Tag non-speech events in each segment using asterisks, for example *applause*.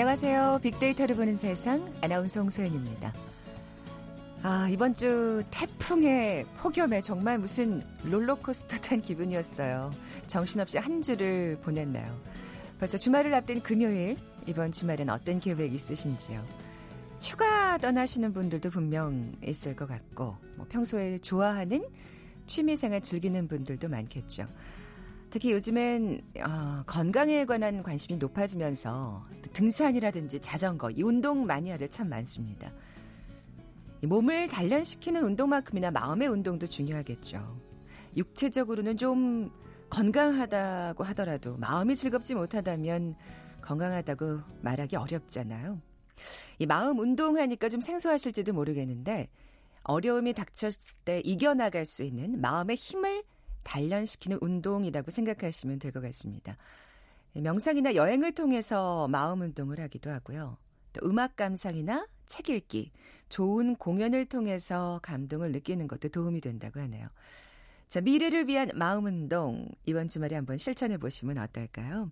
안녕하세요. 빅데이터를 보는 세상 아나운서 홍소연입니다. 아, 이번 주 태풍의 폭염에 정말 무슨 롤러코스터 탄 기분이었어요. 정신없이 한 주를 보냈나요? 벌써 주말을 앞둔 금요일, 이번 주말엔 어떤 계획 있으신지요? 휴가 떠나시는 분들도 분명 있을 것 같고, 뭐 평소에 좋아하는 취미생활 즐기는 분들도 많겠죠. 특히 요즘엔 어, 건강에 관한 관심이 높아지면서 등산이라든지 자전거, 이 운동 마니아들 참 많습니다. 몸을 단련시키는 운동만큼이나 마음의 운동도 중요하겠죠. 육체적으로는 좀 건강하다고 하더라도 마음이 즐겁지 못하다면 건강하다고 말하기 어렵잖아요. 이 마음 운동하니까 좀 생소하실지도 모르겠는데 어려움이 닥쳤을 때 이겨나갈 수 있는 마음의 힘을 단련시키는 운동이라고 생각하시면 될 것 같습니다. 명상이나 여행을 통해서 마음 운동을 하기도 하고요. 또 음악 감상이나 책 읽기, 좋은 공연을 통해서 감동을 느끼는 것도 도움이 된다고 하네요. 자, 미래를 위한 마음 운동 이번 주말에 한번 실천해 보시면 어떨까요?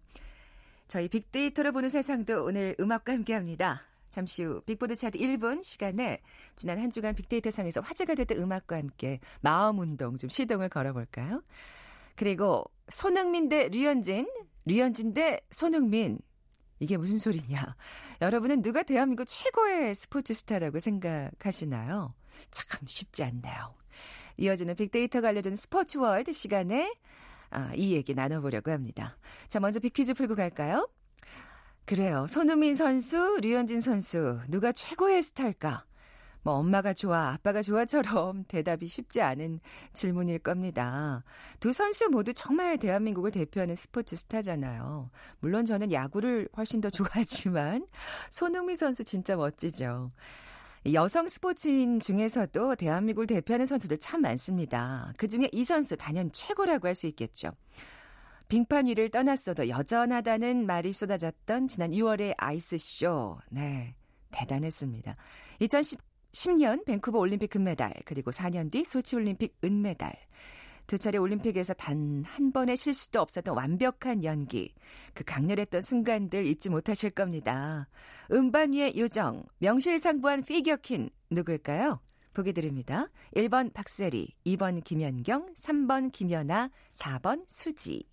저희 빅데이터로 보는 세상도 오늘 음악과 함께 합니다. 잠시 후 빅보드 차트 1분 시간에 지난 한 주간 빅데이터 상에서 화제가 됐던 음악과 함께 마음 운동 좀 시동을 걸어볼까요? 그리고 손흥민 대 류현진, 류현진 대 손흥민 이게 무슨 소리냐? 여러분은 누가 대한민국 최고의 스포츠 스타라고 생각하시나요? 참 쉽지 않네요. 이어지는 빅데이터가 알려준 스포츠 월드 시간에 아, 이 얘기 나눠보려고 합니다. 자, 먼저 빅퀴즈 풀고 갈까요? 그래요. 손흥민 선수, 류현진 선수, 누가 최고의 스타일까? 뭐 엄마가 좋아, 아빠가 좋아처럼 *laughs* 대답이 쉽지 않은 질문일 겁니다. 두 선수 모두 정말 대한민국을 대표하는 스포츠 스타잖아요. 물론 저는 야구를 훨씬 더 좋아하지만 *laughs* 손흥민 선수 진짜 멋지죠. 여성 스포츠인 중에서도 대한민국을 대표하는 선수들 참 많습니다. 그 중에 이 선수 단연 최고라고 할 수 있겠죠. 빙판 위를 떠났어도 여전하다는 말이 쏟아졌던 지난 6월의 아이스쇼. 네. 대단했습니다. 2010 10년 밴쿠버 올림픽 금메달, 그리고 4년 뒤 소치 올림픽 은메달. 두 차례 올림픽에서 단 한 번의 실수도 없었던 완벽한 연기. 그 강렬했던 순간들 잊지 못하실 겁니다. 음반 위의 요정, 명실상부한 피겨킨, 누굴까요? 보기 드립니다. 1번 박세리, 2번 김연경, 3번 김연아, 4번 수지.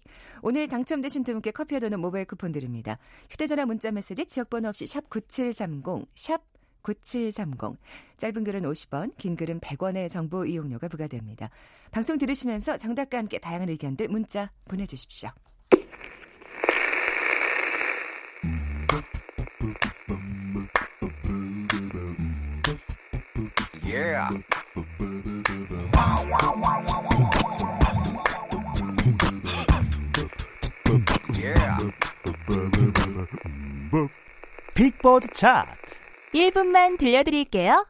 오늘 당첨되신 두 분께 커피와 도는 모바일 쿠폰 드립니다. 휴대전화 문자 메시지 지역번호 없이 샵 9730, 샵 9730. 짧은 글은 50원, 긴 글은 100원의 정보 이용료가 부과됩니다. 방송 들으시면서 정답과 함께 다양한 의견들 문자 보내주십시오. 예. 빅보드 차트 1분만 들려드릴게요.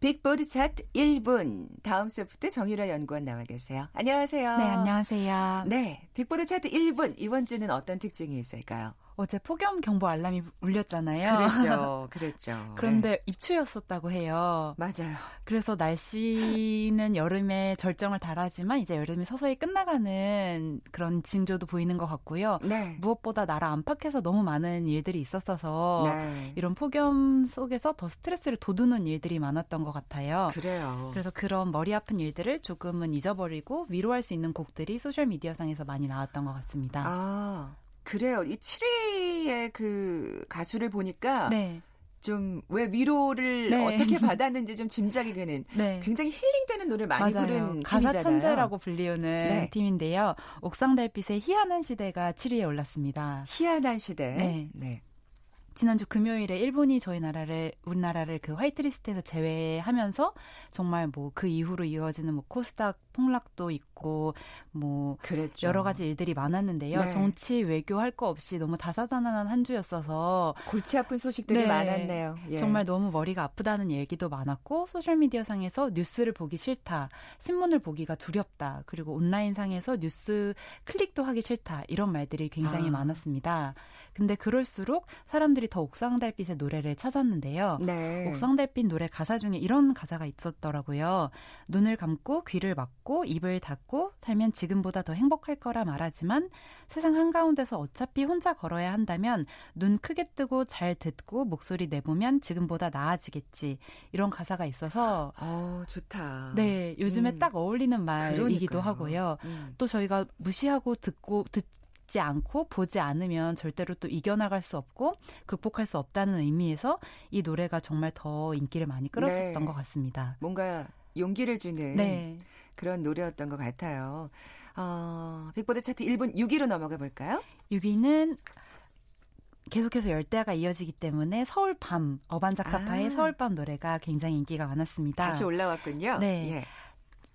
빅보드 차트 1분. 다음 소프트 정유라 연구원 나와 계세요. 안녕하세요. 네, 안녕하세요. 네, 빅보드 차트 1분. 이번 주는 어떤 특징이 있을까요? 어제 폭염 경보 알람이 울렸잖아요. 그렇죠. *laughs* 그랬죠. 그런데 네. 입추였었다고 해요. 맞아요. 그래서 날씨는 여름에 절정을 달하지만 이제 여름이 서서히 끝나가는 그런 징조도 보이는 것 같고요. 네. 무엇보다 나라 안팎에서 너무 많은 일들이 있었어서 네. 이런 폭염 속에서 더 스트레스를 돋우는 일들이 많았던 것 같아요. 그래요. 그래서 그런 머리 아픈 일들을 조금은 잊어버리고 위로할 수 있는 곡들이 소셜 미디어상에서 많이 나왔던 것 같습니다. 아. 그래요. 이 7위의 그 가수를 보니까 네. 좀 왜 위로를 네. 어떻게 *laughs* 받았는지 좀 짐작이 되는 네. 굉장히 힐링되는 노래를 많이 맞아요. 부른 가수 팀이잖아요. 천재라고 불리우는 네. 팀인데요. 옥상 달빛의 희한한 시대가 7위에 올랐습니다. 희한한 시대. 네. 네. 지난주 금요일에 일본이 저희 나라를 우리나라를 그 화이트리스트에서 제외하면서 정말 뭐 그 이후로 이어지는 뭐 코스닥 폭락도 있고 뭐 그랬죠. 여러 가지 일들이 많았는데요. 네. 정치 외교 할 거 없이 너무 다사다난한 한 주였어서 골치 아픈 소식들이 네. 많았네요. 예. 정말 너무 머리가 아프다는 얘기도 많았고 소셜 미디어 상에서 뉴스를 보기 싫다, 신문을 보기가 두렵다, 그리고 온라인 상에서 뉴스 클릭도 하기 싫다 이런 말들이 굉장히 아. 많았습니다. 근데 그럴수록 사람들이 더 옥상달빛의 노래를 찾았는데요. 네. 옥상달빛 노래 가사 중에 이런 가사가 있었더라고요. 눈을 감고 귀를 막고 입을 닫고 살면 지금보다 더 행복할 거라 말하지만 세상 한가운데서 어차피 혼자 걸어야 한다면 눈 크게 뜨고 잘 듣고 목소리 내보면 지금보다 나아지겠지. 이런 가사가 있어서 어, 좋다. 네, 요즘에 음. 딱 어울리는 말이기도 그러니까요. 하고요. 음. 또 저희가 무시하고 듣고 듣 지 않고 보지 않으면 절대로 또 이겨나갈 수 없고 극복할 수 없다는 의미에서 이 노래가 정말 더 인기를 많이 끌었었던 네. 것 같습니다. 뭔가 용기를 주는 네. 그런 노래였던 것 같아요. 어, 빅보드 차트 1분 6위로 넘어가 볼까요? 6위는 계속해서 열대야가 이어지기 때문에 서울 밤 어반자카파의 아. 서울 밤 노래가 굉장히 인기가 많았습니다. 다시 올라왔군요. 네. 예.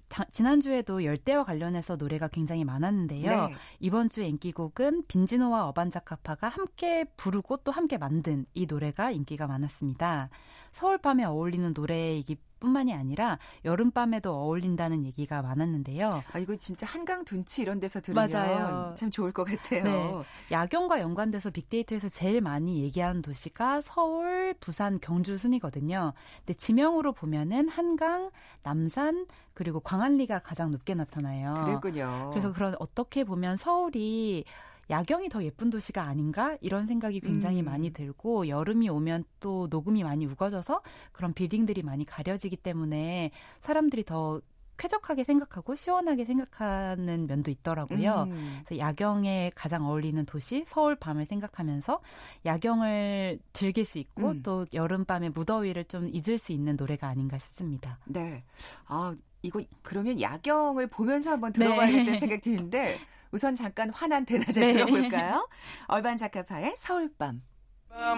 자- 지난주에도 열대와 관련해서 노래가 굉장히 많았는데요. 네. 이번 주 인기곡은 빈지노와 어반자카파가 함께 부르고 또 함께 만든 이 노래가 인기가 많았습니다. 서울 밤에 어울리는 노래이기 뿐만이 아니라 여름밤에도 어울린다는 얘기가 많았는데요. 아, 이거 진짜 한강 둔치 이런 데서 들으면 맞아요. 참 좋을 것 같아요. 네. 야경과 연관돼서 빅데이터에서 제일 많이 얘기하는 도시가 서울, 부산, 경주 순이거든요. 근데 지명으로 보면은 한강, 남산, 그리고 광안리가 가장 높게 나타나요. 그랬군요. 그래서 그런 어떻게 보면 서울이 야경이 더 예쁜 도시가 아닌가 이런 생각이 굉장히 음. 많이 들고 여름이 오면 또 녹음이 많이 우거져서 그런 빌딩들이 많이 가려지기 때문에 사람들이 더 쾌적하게 생각하고 시원하게 생각하는 면도 있더라고요. 음. 그래서 야경에 가장 어울리는 도시 서울 밤을 생각하면서 야경을 즐길 수 있고 음. 또 여름밤의 무더위를 좀 잊을 수 있는 노래가 아닌가 싶습니다. 네. 아, 이거 그러면 야경을 보면서 한번 네. 들어봐야겠다는 생각이 드는데 우선 잠깐 환한 대낮에 네. 들어볼까요? 얼반 자카파의 서울밤.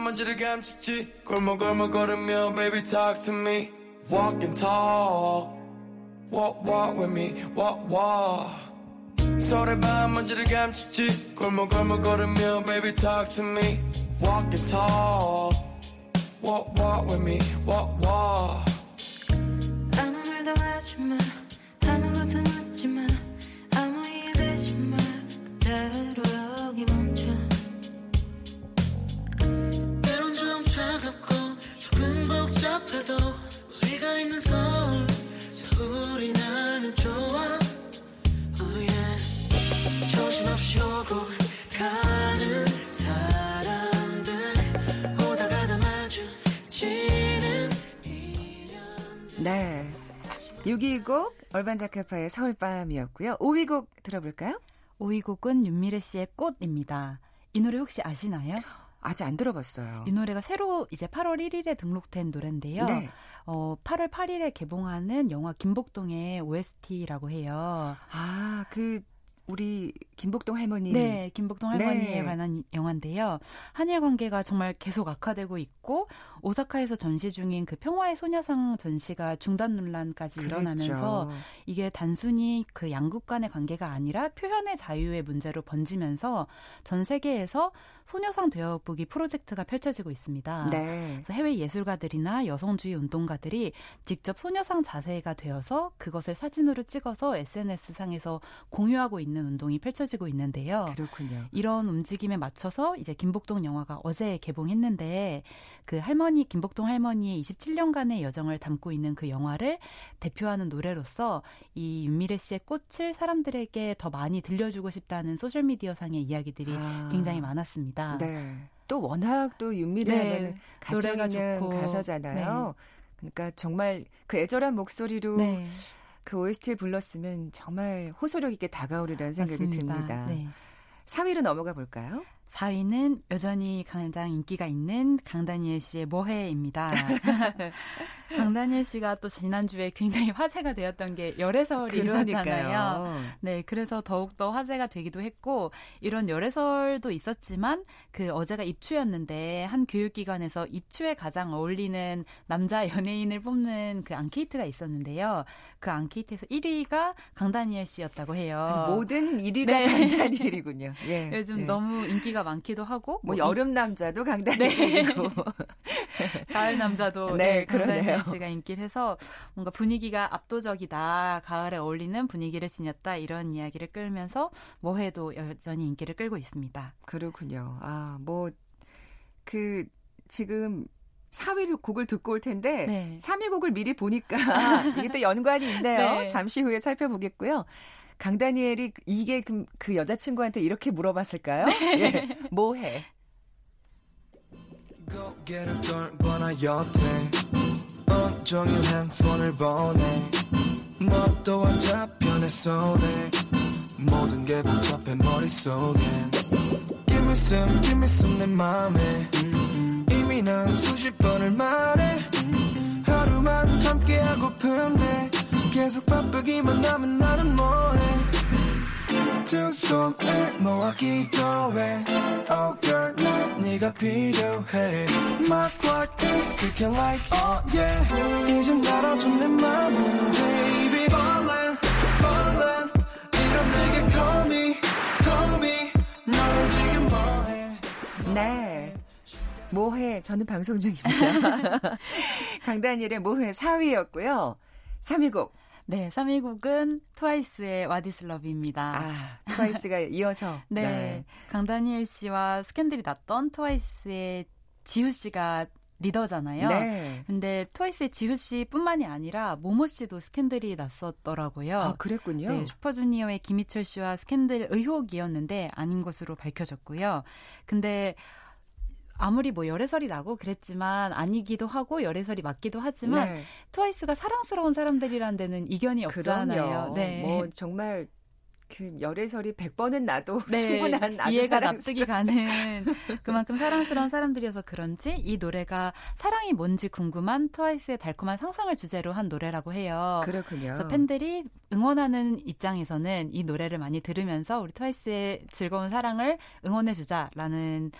먼지를 감췄지 골목골목 걸으며 baby talk to me walk and talk walk walk with me walk walk 서울의 밤 먼지를 감췄지 골목골목 걸으며 baby talk to me walk and talk walk walk with me walk walk 얼반 자카파의 서울밤이었고요. 5위 곡 들어볼까요? 5위 곡은 윤미래 씨의 꽃입니다. 이 노래 혹시 아시나요? 아직 안 들어봤어요. 이 노래가 새로 이제 8월 1일에 등록된 노래인데요. 네. 어, 8월 8일에 개봉하는 영화 김복동의 OST라고 해요. 아, 그 우리 김복동 할머니. 네, 김복동 할머니에 네. 관한 영화인데요. 한일 관계가 정말 계속 악화되고 있고 오사카에서 전시 중인 그 평화의 소녀상 전시가 중단 논란까지 그랬죠. 일어나면서 이게 단순히 그 양국 간의 관계가 아니라 표현의 자유의 문제로 번지면서 전 세계에서 소녀상 되어보기 프로젝트가 펼쳐지고 있습니다. 네. 그래서 해외 예술가들이나 여성주의 운동가들이 직접 소녀상 자세가 되어서 그것을 사진으로 찍어서 SNS 상에서 공유하고 있는 운동이 펼쳐지고 있는데요. 그렇군요. 이런 움직임에 맞춰서 이제 김복동 영화가 어제 개봉했는데 그 할머니 김복동 할머니의 27년간의 여정을 담고 있는 그 영화를 대표하는 노래로서 이 윤미래 씨의 꽃을 사람들에게 더 많이 들려주고 싶다는 소셜 미디어 상의 이야기들이 아. 굉장히 많았습니다. 네. 또 워낙 또 윤미래 네. 하면 가정 노래가 있는 좋고. 가사잖아요. 그러니까 정말 그 애절한 목소리로 네, 그 OST를 불렀으면 정말 호소력 있게 다가오리라는 생각이 맞습니다. 듭니다. 네. 3위로 넘어가 볼까요? 4위는 여전히 가장 인기가 있는 강다니엘 씨의 뭐해입니다. *laughs* 강다니엘 씨가 또 지난주에 굉장히 화제가 되었던 게 열애설이. 그러니까요. 네, 그래서 더욱더 화제가 되기도 했고, 이런 열애설도 있었지만, 그 어제가 입추였는데, 한 교육기관에서 입추에 가장 어울리는 남자 연예인을 뽑는 그 앙케이트가 있었는데요. 그 앙케이트에서 1위가 강다니엘 씨였다고 해요. 모든 1위가 네. 강다니엘이군요. 예. *laughs* 요즘 예. 너무 인기가 많기도 하고, 뭐 이- 여름 남자도 강다니엘이고 *laughs* 가을 남자도 네, 네, 그러네요. 강다니엘 씨가 인기를 해서 뭔가 분위기가 압도적이다. 가을에 어울리는 분위기를 지녔다. 이런 이야기를 끌면서 뭐해도 여전히 인기를 끌고 있습니다. 그렇군요. 아, 뭐, 그, 지금 4위 곡을 듣고 올 텐데 네. 3위 곡을 미리 보니까 *laughs* 이게 또 연관이 있네요. 네. 잠시 후에 살펴보겠고요. 강다니엘이 이게 그, 그 여자친구한테 이렇게 물어봤을까요? 예. 뭐 해? 이미 난 수십 번을 말해. 하루만 함께 하고픈데 계속 바쁘기만 하면 나는 뭐해? 두 손을 모아 기도해. Oh girl 난 네가 필요해. My clock is ticking like oh yeah. 이젠 알아줘 내 맘을 Baby. Ballin' ballin' 이런 내게 call me call me. 너는 지금 뭐해? 네. 뭐해? 저는 방송 중입니다. *laughs* 강다니엘의 뭐해 4위였고요. 3위 곡. 네, 3위 곡은 트와이스의 What is Love입니다. 아, 트와이스가 *laughs* 이어서. 네. 강다니엘 씨와 스캔들이 났던 트와이스의 지효 씨가 리더잖아요. 네. 근데 트와이스의 지효 씨뿐만이 아니라 모모 씨도 스캔들이 났었더라고요. 아, 그랬군요. 네, 슈퍼주니어의 김희철 씨와 스캔들 의혹이었는데 아닌 것으로 밝혀졌고요. 근데 아무리 뭐 열애설이 나고 그랬지만 아니기도 하고 열애설이 맞기도 하지만 네. 트와이스가 사랑스러운 사람들이란 데는 이견이 없잖아요. 그럼요. 네. 뭐 정말 그 열애설이 100번은 나도 네, 충분한 아주 이해가 납득이 가는 *laughs* 그만큼 사랑스러운 사람들이어서 그런지 이 노래가 사랑이 뭔지 궁금한 트와이스의 달콤한 상상을 주제로 한 노래라고 해요. 그렇군요. 그래서 팬들이 응원하는 입장에서는 이 노래를 많이 들으면서 우리 트와이스의 즐거운 사랑을 응원해 주자라는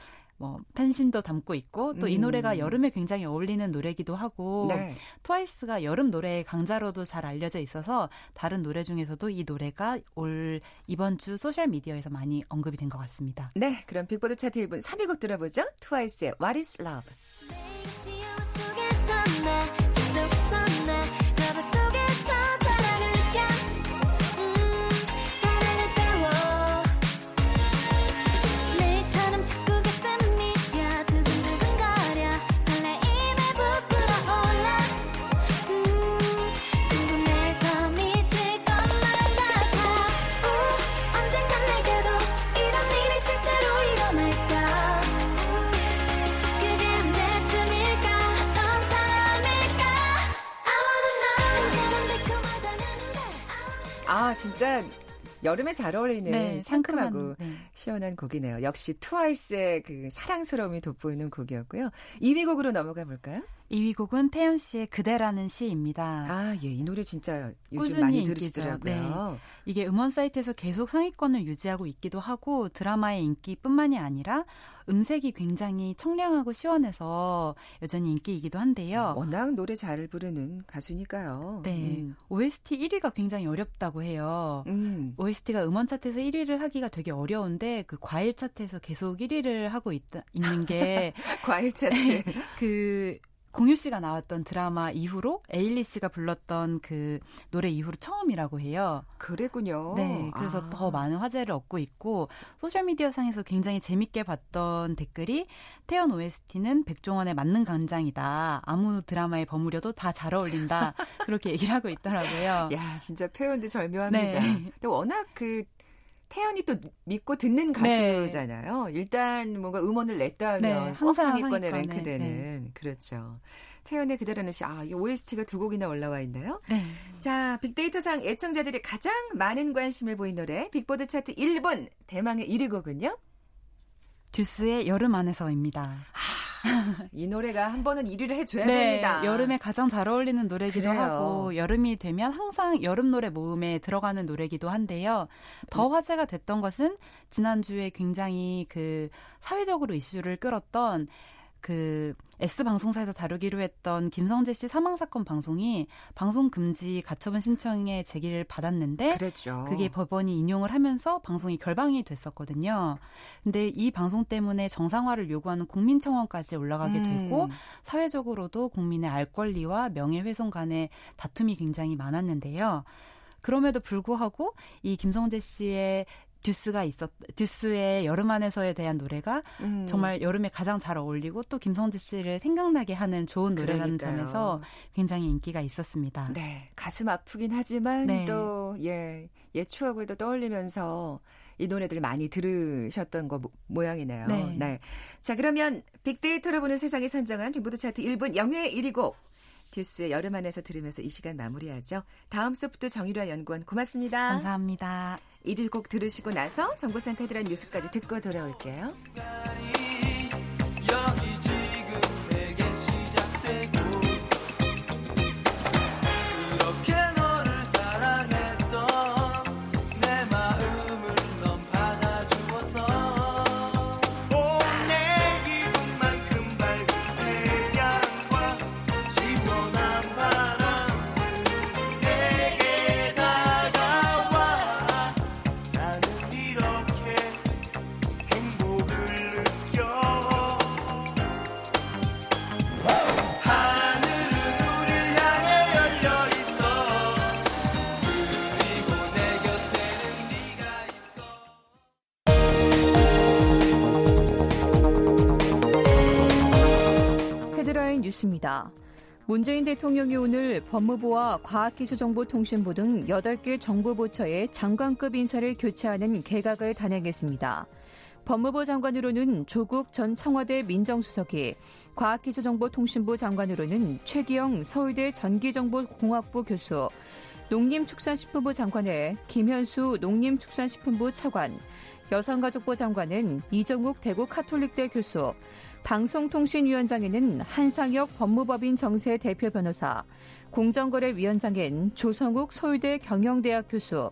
뭐 팬심도 담고 있고 또 이 음. 노래가 여름에 굉장히 어울리는 노래기도 하고 네. 트와이스가 여름 노래의 강자로도 잘 알려져 있어서 다른 노래 중에서도 이 노래가 올 이번 주 소셜 미디어에서 많이 언급이 된 것 같습니다. 네, 그럼 빅보드 차트 1분 3위 곡 들어보죠. 트와이스의 What is Love. 아, 진짜 여름에 잘 어울리는 상큼하고 네, 상큼한, 네. 시원한 곡이네요. 역시 트와이스의 그 사랑스러움이 돋보이는 곡이었고요. 2위 곡으로 넘어가 볼까요? 2위 곡은 태연 씨의 그대라는 시입니다. 아, 예, 이 노래 진짜 요즘 꾸준히 많이. 들으시더라고요. 이게 음원 사이트에서 계속 상위권을 유지하고 있기도 하고 드라마의 인기뿐만이 아니라 음색이 굉장히 청량하고 시원해서 여전히 인기이기도 한데요. 워낙 노래 잘 부르는 가수니까요. 네, 음. OST 1위가 굉장히 어렵다고 해요. 음. OST가 음원 차트에서 1위를 하기가 되게 어려운데 그 과일 차트에서 계속 1위를 하고 있다, 있는 게 *laughs* 과일 차트. *laughs* 그 공유 씨가 나왔던 드라마 이후로 에일리 씨가 불렀던 그 노래 이후로 처음이라고 해요. 그랬군요. 네, 그래서 아. 더 많은 화제를 얻고 있고 소셜 미디어 상에서 굉장히 재밌게 봤던 댓글이 태연 OST는 백종원의 만능 간장이다. 아무 드라마에 버무려도 다 잘 어울린다. *laughs* 그렇게 얘기를 하고 있더라고요. 야, 진짜 표현도 절묘합니다. 네. 근데 워낙 그 태연이 또 믿고 듣는 네. 가수잖아요. 일단 뭔가 음원을 냈다 하면 네, 상위권에 랭크되는 그렇죠. 태연의 그대라는 시, 아, 이 OST가 두 곡이나 올라와 있나요? 네. 자, 빅데이터상 애청자들이 가장 많은 관심을 보인 노래, 빅보드 차트 1번, 대망의 1위 곡은요? 듀스의 여름 안에서입니다. 이 노래가 한 번은 1위를 해줘야 네, 됩니다. 여름에 가장 잘 어울리는 노래기도 그래요. 하고 여름이 되면 항상 여름 노래 모음에 들어가는 노래기도 한데요. 더 음. 화제가 됐던 것은 지난주에 굉장히 그 사회적으로 이슈를 끌었던 그 S 방송사에서 다루기로 했던 김성재 씨 사망 사건 방송이 방송 금지 가처분 신청의 제기를 받았는데 그랬죠. 그게 법원이 인용을 하면서 방송이 결방이 됐었거든요. 근데 이 방송 때문에 정상화를 요구하는 국민 청원까지 올라가게 음. 되고 사회적으로도 국민의 알 권리와 명예훼손 간의 다툼이 굉장히 많았는데요. 그럼에도 불구하고 이 김성재 씨의 듀스가 있었 듀스의 여름 안에서에 대한 노래가 음. 정말 여름에 가장 잘 어울리고 또 김성재 씨를 생각나게 하는 좋은 노래라는 그러니까요. 점에서 굉장히 인기가 있었습니다. 네, 가슴 아프긴 하지만 네. 또 예, 옛 추억을 또 떠올리면서 이 노래들 많이 들으셨던 거 모- 모양이네요. 네. 자, 그러면 빅데이터로 보는 세상이 선정한 빅보드 차트 1분 영예 1위 곡 듀스의 여름 안에서 들으면서 이 시간 마무리하죠. 다음 소프트 정유라 연구원 고맙습니다. 감사합니다. 1위 곡 들으시고 나서 정보센터에 들어간 뉴스까지 듣고 돌아올게요. 뉴스입니다. 문재인 대통령이 오늘 법무부와 과학기술정보통신부 등 8개 정부부처의 장관급 인사를 교체하는 개각을 단행했습니다. 법무부 장관으로는 조국 전 청와대 민정수석이, 과학기술정보통신부 장관으로는 최기영 서울대 전기정보공학부 교수, 농림축산식품부 장관에 김현수 농림축산식품부 차관, 여성가족부 장관은 이정욱 대구 카톨릭대 교수, 방송통신위원장에는 한상혁 법무법인 정세 대표 변호사, 공정거래위원장엔 조성욱 서울대 경영대학 교수,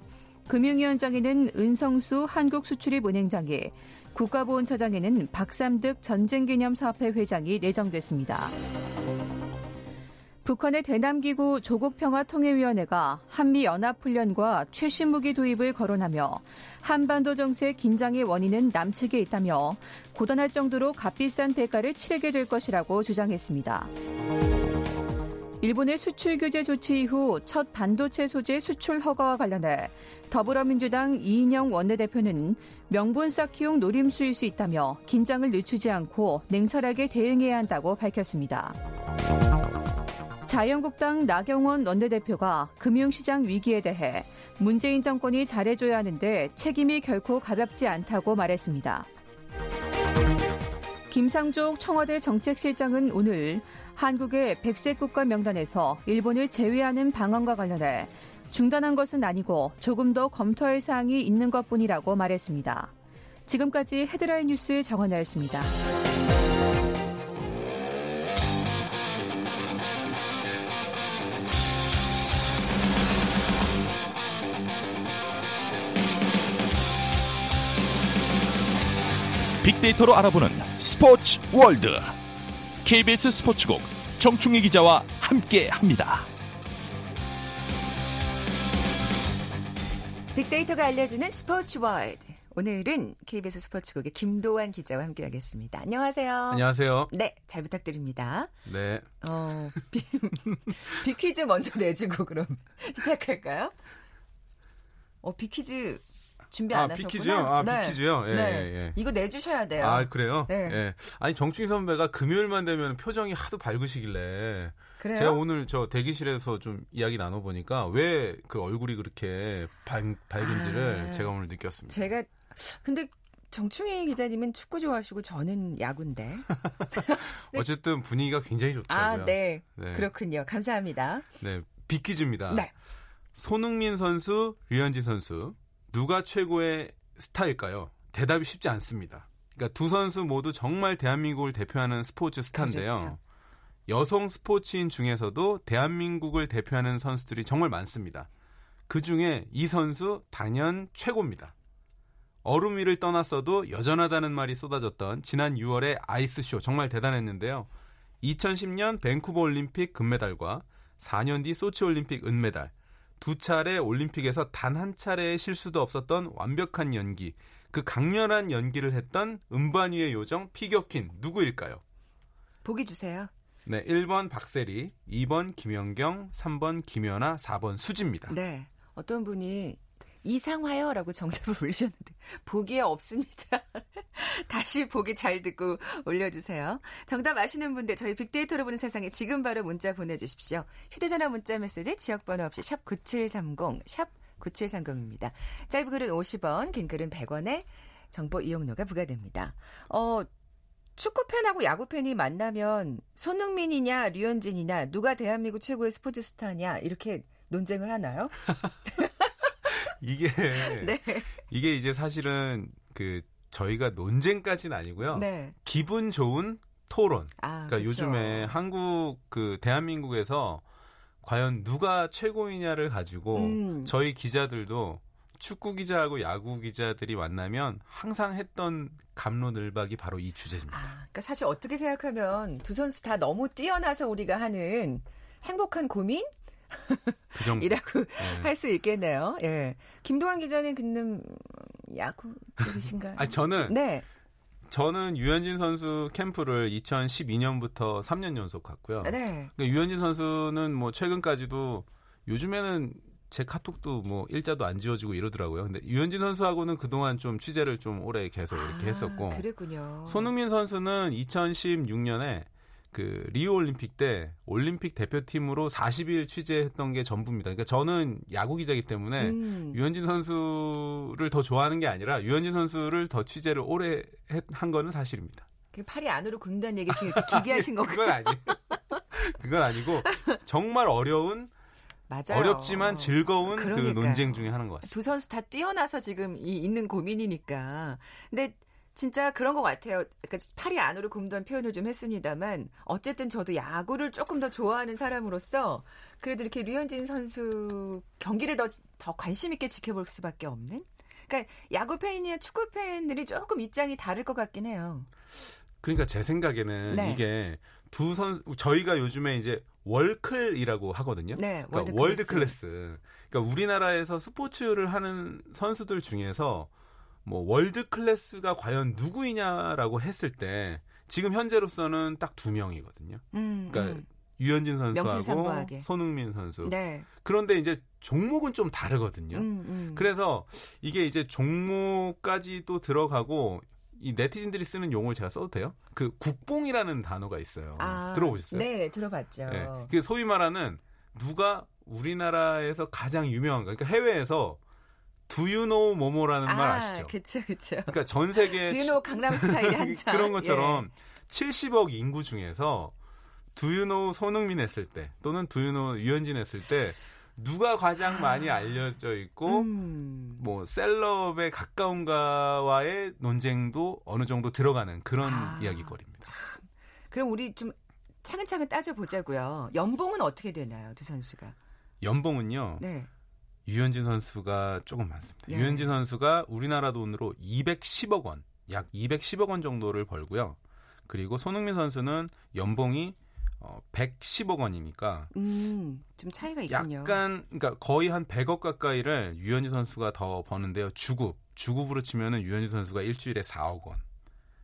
금융위원장에는 은성수 한국수출입은행장이, 국가보훈처장에는 박삼득 전쟁기념사업회 회장이 내정됐습니다. 북한의 대남기구 조국평화통일위원회가 한미연합훈련과 최신 무기 도입을 거론하며 한반도 정세 긴장의 원인은 남측에 있다며 고단할 정도로 값비싼 대가를 치르게 될 것이라고 주장했습니다. 일본의 수출 규제 조치 이후 첫 반도체 소재 수출 허가와 관련해 더불어민주당 이인영 원내대표는 명분 쌓기용 노림수일 수 있다며 긴장을 늦추지 않고 냉철하게 대응해야 한다고 밝혔습니다. 자유한국당 나경원 원내대표가 금융시장 위기에 대해 문재인 정권이 잘해줘야 하는데 책임이 결코 가볍지 않다고 말했습니다. 김상족 청와대 정책실장은 오늘 한국의 백색 국가 명단에서 일본을 제외하는 방안과 관련해 중단한 것은 아니고 조금 더 검토할 사항이 있는 것 뿐이라고 말했습니다. 지금까지 헤드라인 뉴스 정원나였습니다. 빅데이터로 알아보는 스포츠 월드 KBS 스포츠국 정충희 기자와 함께합니다. 빅데이터가 알려주는 스포츠 월드. 오늘은 KBS 스포츠국의 김도환 기자와 함께하겠습니다. 안녕하세요. 안녕하세요. 네, 잘 부탁드립니다. 네. 어, 비, *laughs* 빅퀴즈 먼저 내주고 그럼 *laughs* 시작할까요? 어, 비퀴즈 준비 안 아, 하셨구나. 비퀴즈요? 아, 네. 비퀴즈요? 예, 네. 예, 예. 이거 내주셔야 돼요. 아, 그래요? 네. 예. 아니, 정충희 선배가 금요일만 되면 표정이 하도 밝으시길래. 그래요? 제가 오늘 저 대기실에서 좀 이야기 나눠보니까 왜 그 얼굴이 그렇게 밝, 밝은지를 아. 제가 오늘 느꼈습니다. 제가 근데 정충희 기자님은 축구 좋아하시고 저는 야구인데. *laughs* 어쨌든 분위기가 굉장히 좋더라고요. 아, 네. 네. 그렇군요. 감사합니다. 네. 비퀴즈입니다. 네. 손흥민 선수, 류현진 선수 누가 최고의 스타일까요? 대답이 쉽지 않습니다. 그러니까 두 선수 모두 정말 대한민국을 대표하는 스포츠 스타인데요. 그렇죠. 여성 스포츠인 중에서도 대한민국을 대표하는 선수들이 정말 많습니다. 그 중에 이 선수 단연 최고입니다. 얼음 위를 떠났어도 여전하다는 말이 쏟아졌던 지난 6월의 아이스쇼 정말 대단했는데요. 2010년 밴쿠버 올림픽 금메달과 4년 뒤 소치 올림픽 은메달, 두 차례 올림픽에서 단 한 차례의 실수도 없었던 완벽한 연기, 그 강렬한 연기를 했던 음반 위의 요정 피겨킨 누구일까요? 보기 주세요. 네, 1번 박세리, 2번 김연경, 3번 김연아, 4번 수지입니다. 네. 어떤 분이 이상화요라고 정답을 *laughs* 올리셨는데 보기에 없습니다. *laughs* 다시 보기 잘 듣고 올려주세요. 정답 아시는 분들 저희 빅데이터로 보는 세상에 지금 바로 문자 보내주십시오. 휴대전화 문자 메시지 지역번호 없이 샵 9730, 샵 9730입니다. 짧은 글은 50원, 긴 글은 100원에 정보 이용료가 부과됩니다. 어, 축구팬하고 야구팬이 만나면 손흥민이냐 류현진이냐 누가 대한민국 최고의 스포츠 스타냐 이렇게 논쟁을 하나요? *laughs* 이게 *laughs* 네. 이게 이제 사실은 그 저희가 논쟁까지는 아니고요. 네. 기분 좋은 토론. 아, 그러니까 그쵸. 요즘에 한국 그 대한민국에서 과연 누가 최고이냐를 가지고 음. 저희 기자들도 축구 기자하고 야구 기자들이 만나면 항상 했던 감로늘박이 바로 이 주제입니다. 아, 그러니까 사실 어떻게 생각하면 두 선수 다 너무 뛰어나서 우리가 하는 행복한 고민? *laughs* 그 정도. 이라고 네. 할수 있겠네요. 예. 김동환 기자는 그는 야구 들으신가요? 아니 저는 네. 저는 유현진 선수 캠프를 2012년부터 3년 연속 갔고요. 네. 그러니까 유현진 선수는 뭐 최근까지도 요즘에는 제 카톡도 뭐 일자도 안 지워지고 이러더라고요. 근데 유현진 선수하고는 그동안 좀 취재를 좀 오래 계속 이렇게 아, 했었고 그랬군요. 손흥민 선수는 2016년에 그 리우 올림픽 때 올림픽 대표팀으로 40일 취재했던 게 전부입니다. 그러니까 저는 야구 기자이기 때문에 음. 유현진 선수를 더 좋아하는 게 아니라 유현진 선수를 더 취재를 오래 했- 한 거는 사실입니다. 그 팔이 안으로 굽는다는 얘기 지금 이렇게 기괴하신 거고. *laughs* 그건 아니에요. *laughs* 그건 아니고 정말 어려운 맞아요. 어렵지만 즐거운 그 그러니까요. 논쟁 중에 하나인 것 같습니다. 두 선수 다 뛰어나서 지금 이 있는 고민이니까. 근데 진짜 그런 것 같아요. 그러니까 팔이 안으로 굽는 표현을 좀 했습니다만 어쨌든 저도 야구를 조금 더 좋아하는 사람으로서 그래도 이렇게 류현진 선수 경기를 더, 더 관심 있게 지켜볼 수밖에 없는. 그러니까 야구 팬이나 축구 팬들이 조금 입장이 다를 것 같긴 해요. 그러니까 제 생각에는 네. 이게 두 선 저희가 요즘에 이제 월클이라고 하거든요. 네, 그러니까 월드 월드 클래스. 클래스. 그러니까 우리나라에서 스포츠를 하는 선수들 중에서 뭐 월드 클래스가 과연 누구이냐라고 했을 때 지금 현재로서는 딱 두 명이거든요. 음, 그러니까 음. 유현진 선수하고. 손흥민 선수. 네. 그런데 이제 종목은 좀 다르거든요. 음, 음. 그래서 이게 이제 종목까지 또 들어가고 이 네티즌들이 쓰는 용어를 제가 써도 돼요? 그 국뽕이라는 단어가 있어요. 아, 들어보셨어요? 네, 들어봤죠. 네. 그게 소위 말하는 누가 우리나라에서 가장 유명한가? 그러니까 해외에서 Do you know 뭐뭐라는 말 아시죠? 그쵸, 그쵸. 그러니까 전 세계 두유노 강남 스타일이 한참. *laughs* 그런 것처럼 70억 인구 중에서 두유노 손흥민 했을 때 또는 두유노 유현진 했을 때 누가 가장 많이 알려져 있고 음. 뭐 셀럽에 가까운가와의 논쟁도 어느 정도 들어가는 그런 아. 이야기거리입니다. 그럼 우리 좀 차근차근 따져 보자고요. 연봉은 어떻게 되나요, 두 선수가? 연봉은요. 네. 유현진 선수가 조금 많습니다. 네. 유현진 선수가 우리나라 돈으로 210억 원, 약 210억 원 정도를 벌고요. 그리고 손흥민 선수는 연봉이 어, 110억 원이니까 음, 좀 차이가 있군요. 약간 그러니까 거의 한 100억 가까이를 유현진 선수가 더 버는데요. 주급 주급으로 치면은 유현진 선수가 일주일에 4억 원.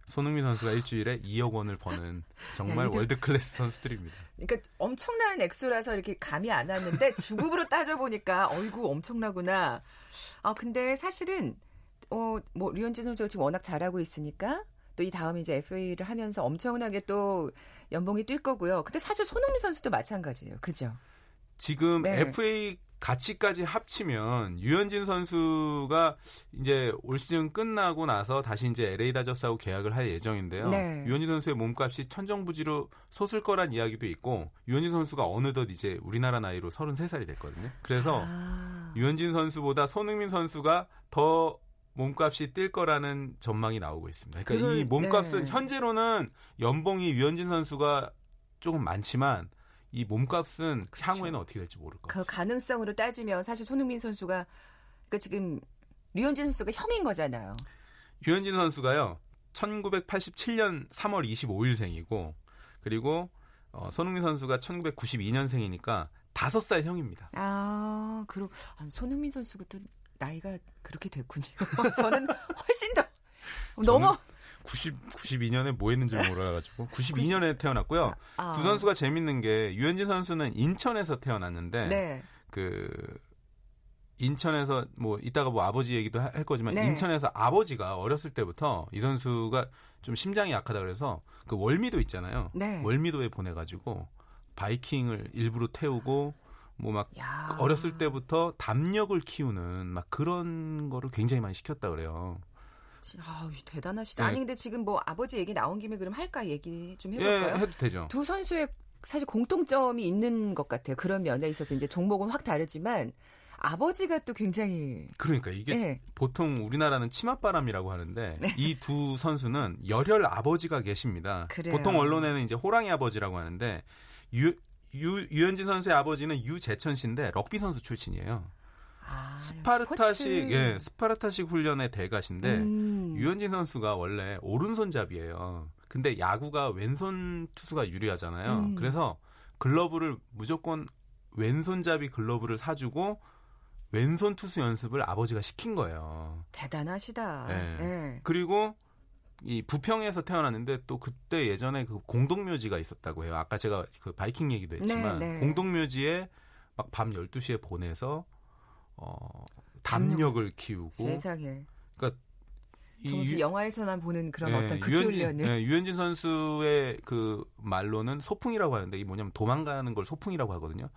손흥민 선수가 일주일에 2억 원을 버는 정말 월드 클래스 선수들입니다. 그러니까 엄청난 액수라서 이렇게 감이 안 왔는데 주급으로 *laughs* 따져 보니까 어이구 엄청나구나. 아 근데 사실은 어 뭐 류현진 선수가 지금 워낙 잘하고 있으니까 또 이 다음 이제 FA를 하면서 엄청나게 또 연봉이 뛸 거고요. 근데 사실 손흥민 선수도 마찬가지예요. 그죠? 지금 네. FA 가치까지 합치면 류현진 선수가 이제 올 시즌 끝나고 나서 다시 이제 LA 다저스하고 계약을 할 예정인데요. 네. 류현진 선수의 몸값이 천정부지로 솟을 거란 이야기도 있고 류현진 선수가 어느덧 이제 우리나라 나이로 33살이 됐거든요. 그래서 아, 류현진 선수보다 손흥민 선수가 더 몸값이 뛸 거라는 전망이 나오고 있습니다. 그러니까 그걸- 이 몸값은 네. 현재로는 연봉이 유현진 선수가 조금 많지만 이 몸값은 향후에는 어떻게 될지 모를 것그 같습니다. 가능성으로 따지면 사실 손흥민 선수가 그러니까 지금 류현진 선수가 형인 거잖아요. 유현진 선수가요. 1987년 3월 25일생이고 그리고 어, 손흥민 선수가 1992년생이니까 5살 형입니다. 아, 그리고 아, 손흥민 선수가 또 나이가 그렇게 됐군요. *laughs* 저는 훨씬 더 너무 90, 92년에 뭐 했는지 몰라가지고 *laughs* 92년에 태어났고요. 아, 두 선수가 재밌는 게 유현진 선수는 인천에서 태어났는데 네. 그 인천에서 뭐 이따가 뭐 아버지 얘기도 하- 할 거지만 네. 인천에서 아버지가 어렸을 때부터 이 선수가 좀 심장이 약하다 그래서 그 월미도 있잖아요. 네. 월미도에 보내가지고 바이킹을 일부러 태우고 뭐막 야. 어렸을 때부터 담력을 키우는 막 그런 거를 굉장히 많이 시켰다 그래요. 아, 대단하시다. 네. 아니 근데 지금 뭐 아버지 얘기 나온 김에 그럼 할까 얘기 좀 예, 해볼까요? 해도 되죠. 두 선수의 사실 공통점이 있는 것 같아요. 그런 면에 있어서 이제 종목은 확 다르지만 아버지가 또 굉장히 그러니까 이게 예. 보통 우리나라는 치맛바람이라고 하는데 이두 선수는 열혈 아버지가 계십니다. 그래요. 보통 언론에는 이제 호랑이 아버지라고 하는데 류, 류, 류현진 선수의 아버지는 류재천 씨인데 럭비 선수 출신이에요. 아, 스파르타식. 예, 스파르타식 훈련의 대가신데 음. 류현진 선수가 원래 오른손잡이에요. 근데 야구가 왼손 투수가 유리하잖아요. 음. 그래서 글러브를 무조건 왼손잡이 글러브를 사주고 왼손 투수 연습을 아버지가 시킨 거예요. 대단하시다. 예. 예. 그리고 이 부평에서 태어났는데 또 그때 예전에 그 공동묘지가 있었다고 해요. 아까 제가 그 바이킹 얘기도 했지만 네, 네. 공동묘지에 막 밤 12시에 보내서 어 담력을 키우고 세상에. 이 정말 유- 영화에서만 보는 그런 예, 어떤 극기 유현진, 훈련을 예, 유현진 선수의 그 말로는 소풍이라고 하는데 이게 뭐냐면 도망가는 걸 소풍이라고 하거든요.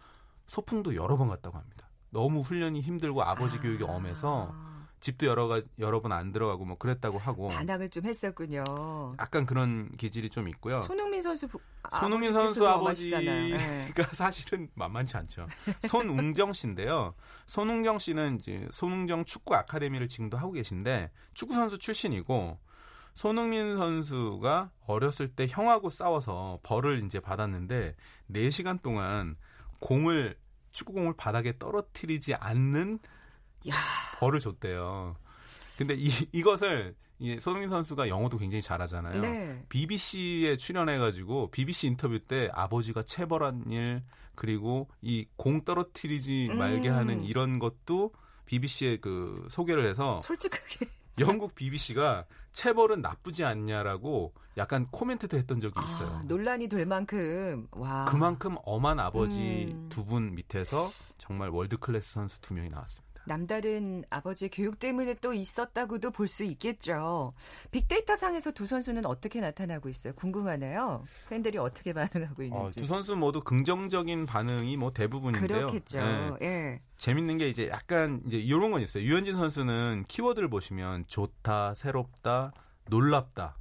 소풍도 여러 번 갔다고 합니다. 너무 훈련이 힘들고 아버지 교육이 엄해서 집도 여러 가 여러 번 안 들어가고 뭐 그랬다고 하고 반항을 좀 했었군요. 약간 그런 기질이 좀 있고요. 손흥민 선수 부, 손흥민 아버지께서도 선수. 아버지가 사실은 만만치 않죠. 손웅정 씨인데요. 손웅정 씨는 이제 손웅정 축구 아카데미를 지금도 하고 계신데 축구 선수 출신이고 손흥민 선수가 어렸을 때 형하고 싸워서 벌을 이제 받았는데 4시간 동안 공을 축구공을 바닥에 떨어뜨리지 않는 야. 벌을 줬대요. 근데 이, 이것을 이 손흥민 선수가 영어도 굉장히 잘하잖아요. 네. BBC에 출연해가지고 BBC 인터뷰 때 아버지가 체벌한 일 그리고 이 공 떨어뜨리지 말게 음. 하는 이런 것도 BBC에 그 소개를 해서 솔직하게 영국 BBC가 체벌은 나쁘지 않냐라고 약간 코멘트도 했던 적이 있어요. 아, 논란이 될 만큼 와. 그만큼 엄한 아버지 음. 두분 밑에서 정말 world class 선수 두 명이 나왔습니다. 남다른 아버지의 교육 때문에 또 있었다고도 볼 수 있겠죠. 빅데이터 상에서 두 선수는 어떻게 나타나고 있어요? 궁금하네요. 팬들이 어떻게 *laughs* 반응하고 어, 있는지. 두 선수 모두 긍정적인 반응이 뭐 대부분인데요. 그렇겠죠. 네. 예. 재밌는 게 이제 약간 이제 이런 건 있어요. 류현진 선수는 키워드를 보시면 좋다, 새롭다, 놀랍다,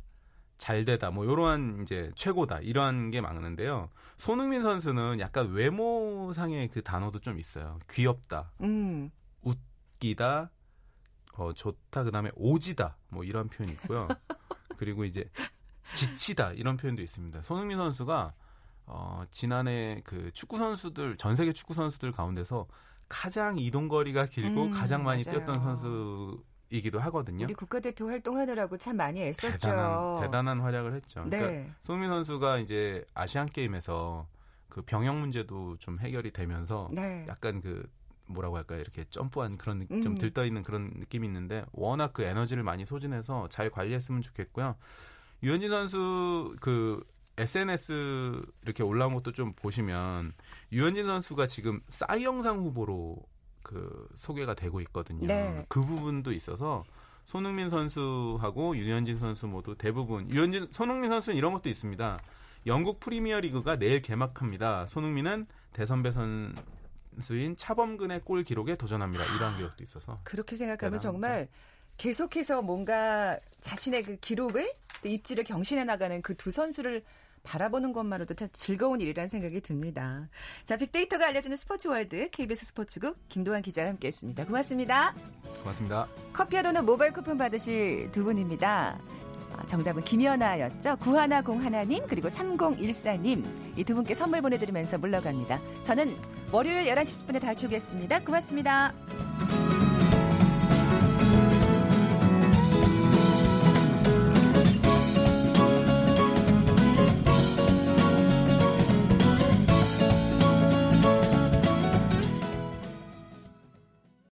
잘 되다, 뭐 이러한 이제 최고다 이러한 게 많은데요. 손흥민 선수는 약간 외모상의 그 단어도 좀 있어요. 귀엽다, 음. 웃기다, 어 좋다, 그 다음에 오지다, 뭐 이런 표현이 있고요. *laughs* 그리고 이제 지치다 이런 표현도 있습니다. 손흥민 선수가 어, 지난해 그 축구 선수들 전 세계 축구 선수들 가운데서 가장 이동 거리가 길고 음, 가장 많이 맞아요. 뛰었던 선수 이기도 하거든요. 우리 국가대표 활동하느라고 참 많이 애썼죠. 대단한 대단한 활약을 했죠. 네. 그러니까 손흥민 선수가 이제 아시안 게임에서 그 병역 문제도 좀 해결이 되면서 네. 약간 그 뭐라고 할까요? 이렇게 점프한 그런 좀 음. 들떠 있는 그런 느낌이 있는데 워낙 그 에너지를 많이 소진해서 잘 관리했으면 좋겠고요. 유현진 선수 그 SNS 이렇게 올라온 것도 좀 보시면 유현진 선수가 지금 싸이 영상 후보로 그 소개가 되고 있거든요. 네. 그 부분도 있어서 손흥민 선수하고 유현진 선수 모두 대부분 유현진 손흥민 선수는 이런 것도 있습니다. 영국 프리미어 리그가 내일 개막합니다. 손흥민은 대선배 선 수인 차범근의 골 기록에 도전합니다. 이러한 기록도 있어서 그렇게 생각하면 대단합니다. 정말 계속해서 뭔가 자신의 그 기록을 또 입지를 경신해 나가는 그 두 선수를 바라보는 것만으로도 참 즐거운 일이라는 생각이 듭니다. 자, 빅데이터가 알려주는 스포츠 월드 KBS 스포츠국 김도환 기자와 함께했습니다. 고맙습니다. 고맙습니다. 커피와 도넛 모바일 쿠폰 받으실 두 분입니다. 아, 정답은 김연아였죠. 구하나공 하나님 그리고 3014님 이 두 분께 선물 보내드리면서 물러갑니다. 저는 월요일 11시 10분에 다시 오겠습니다. 고맙습니다.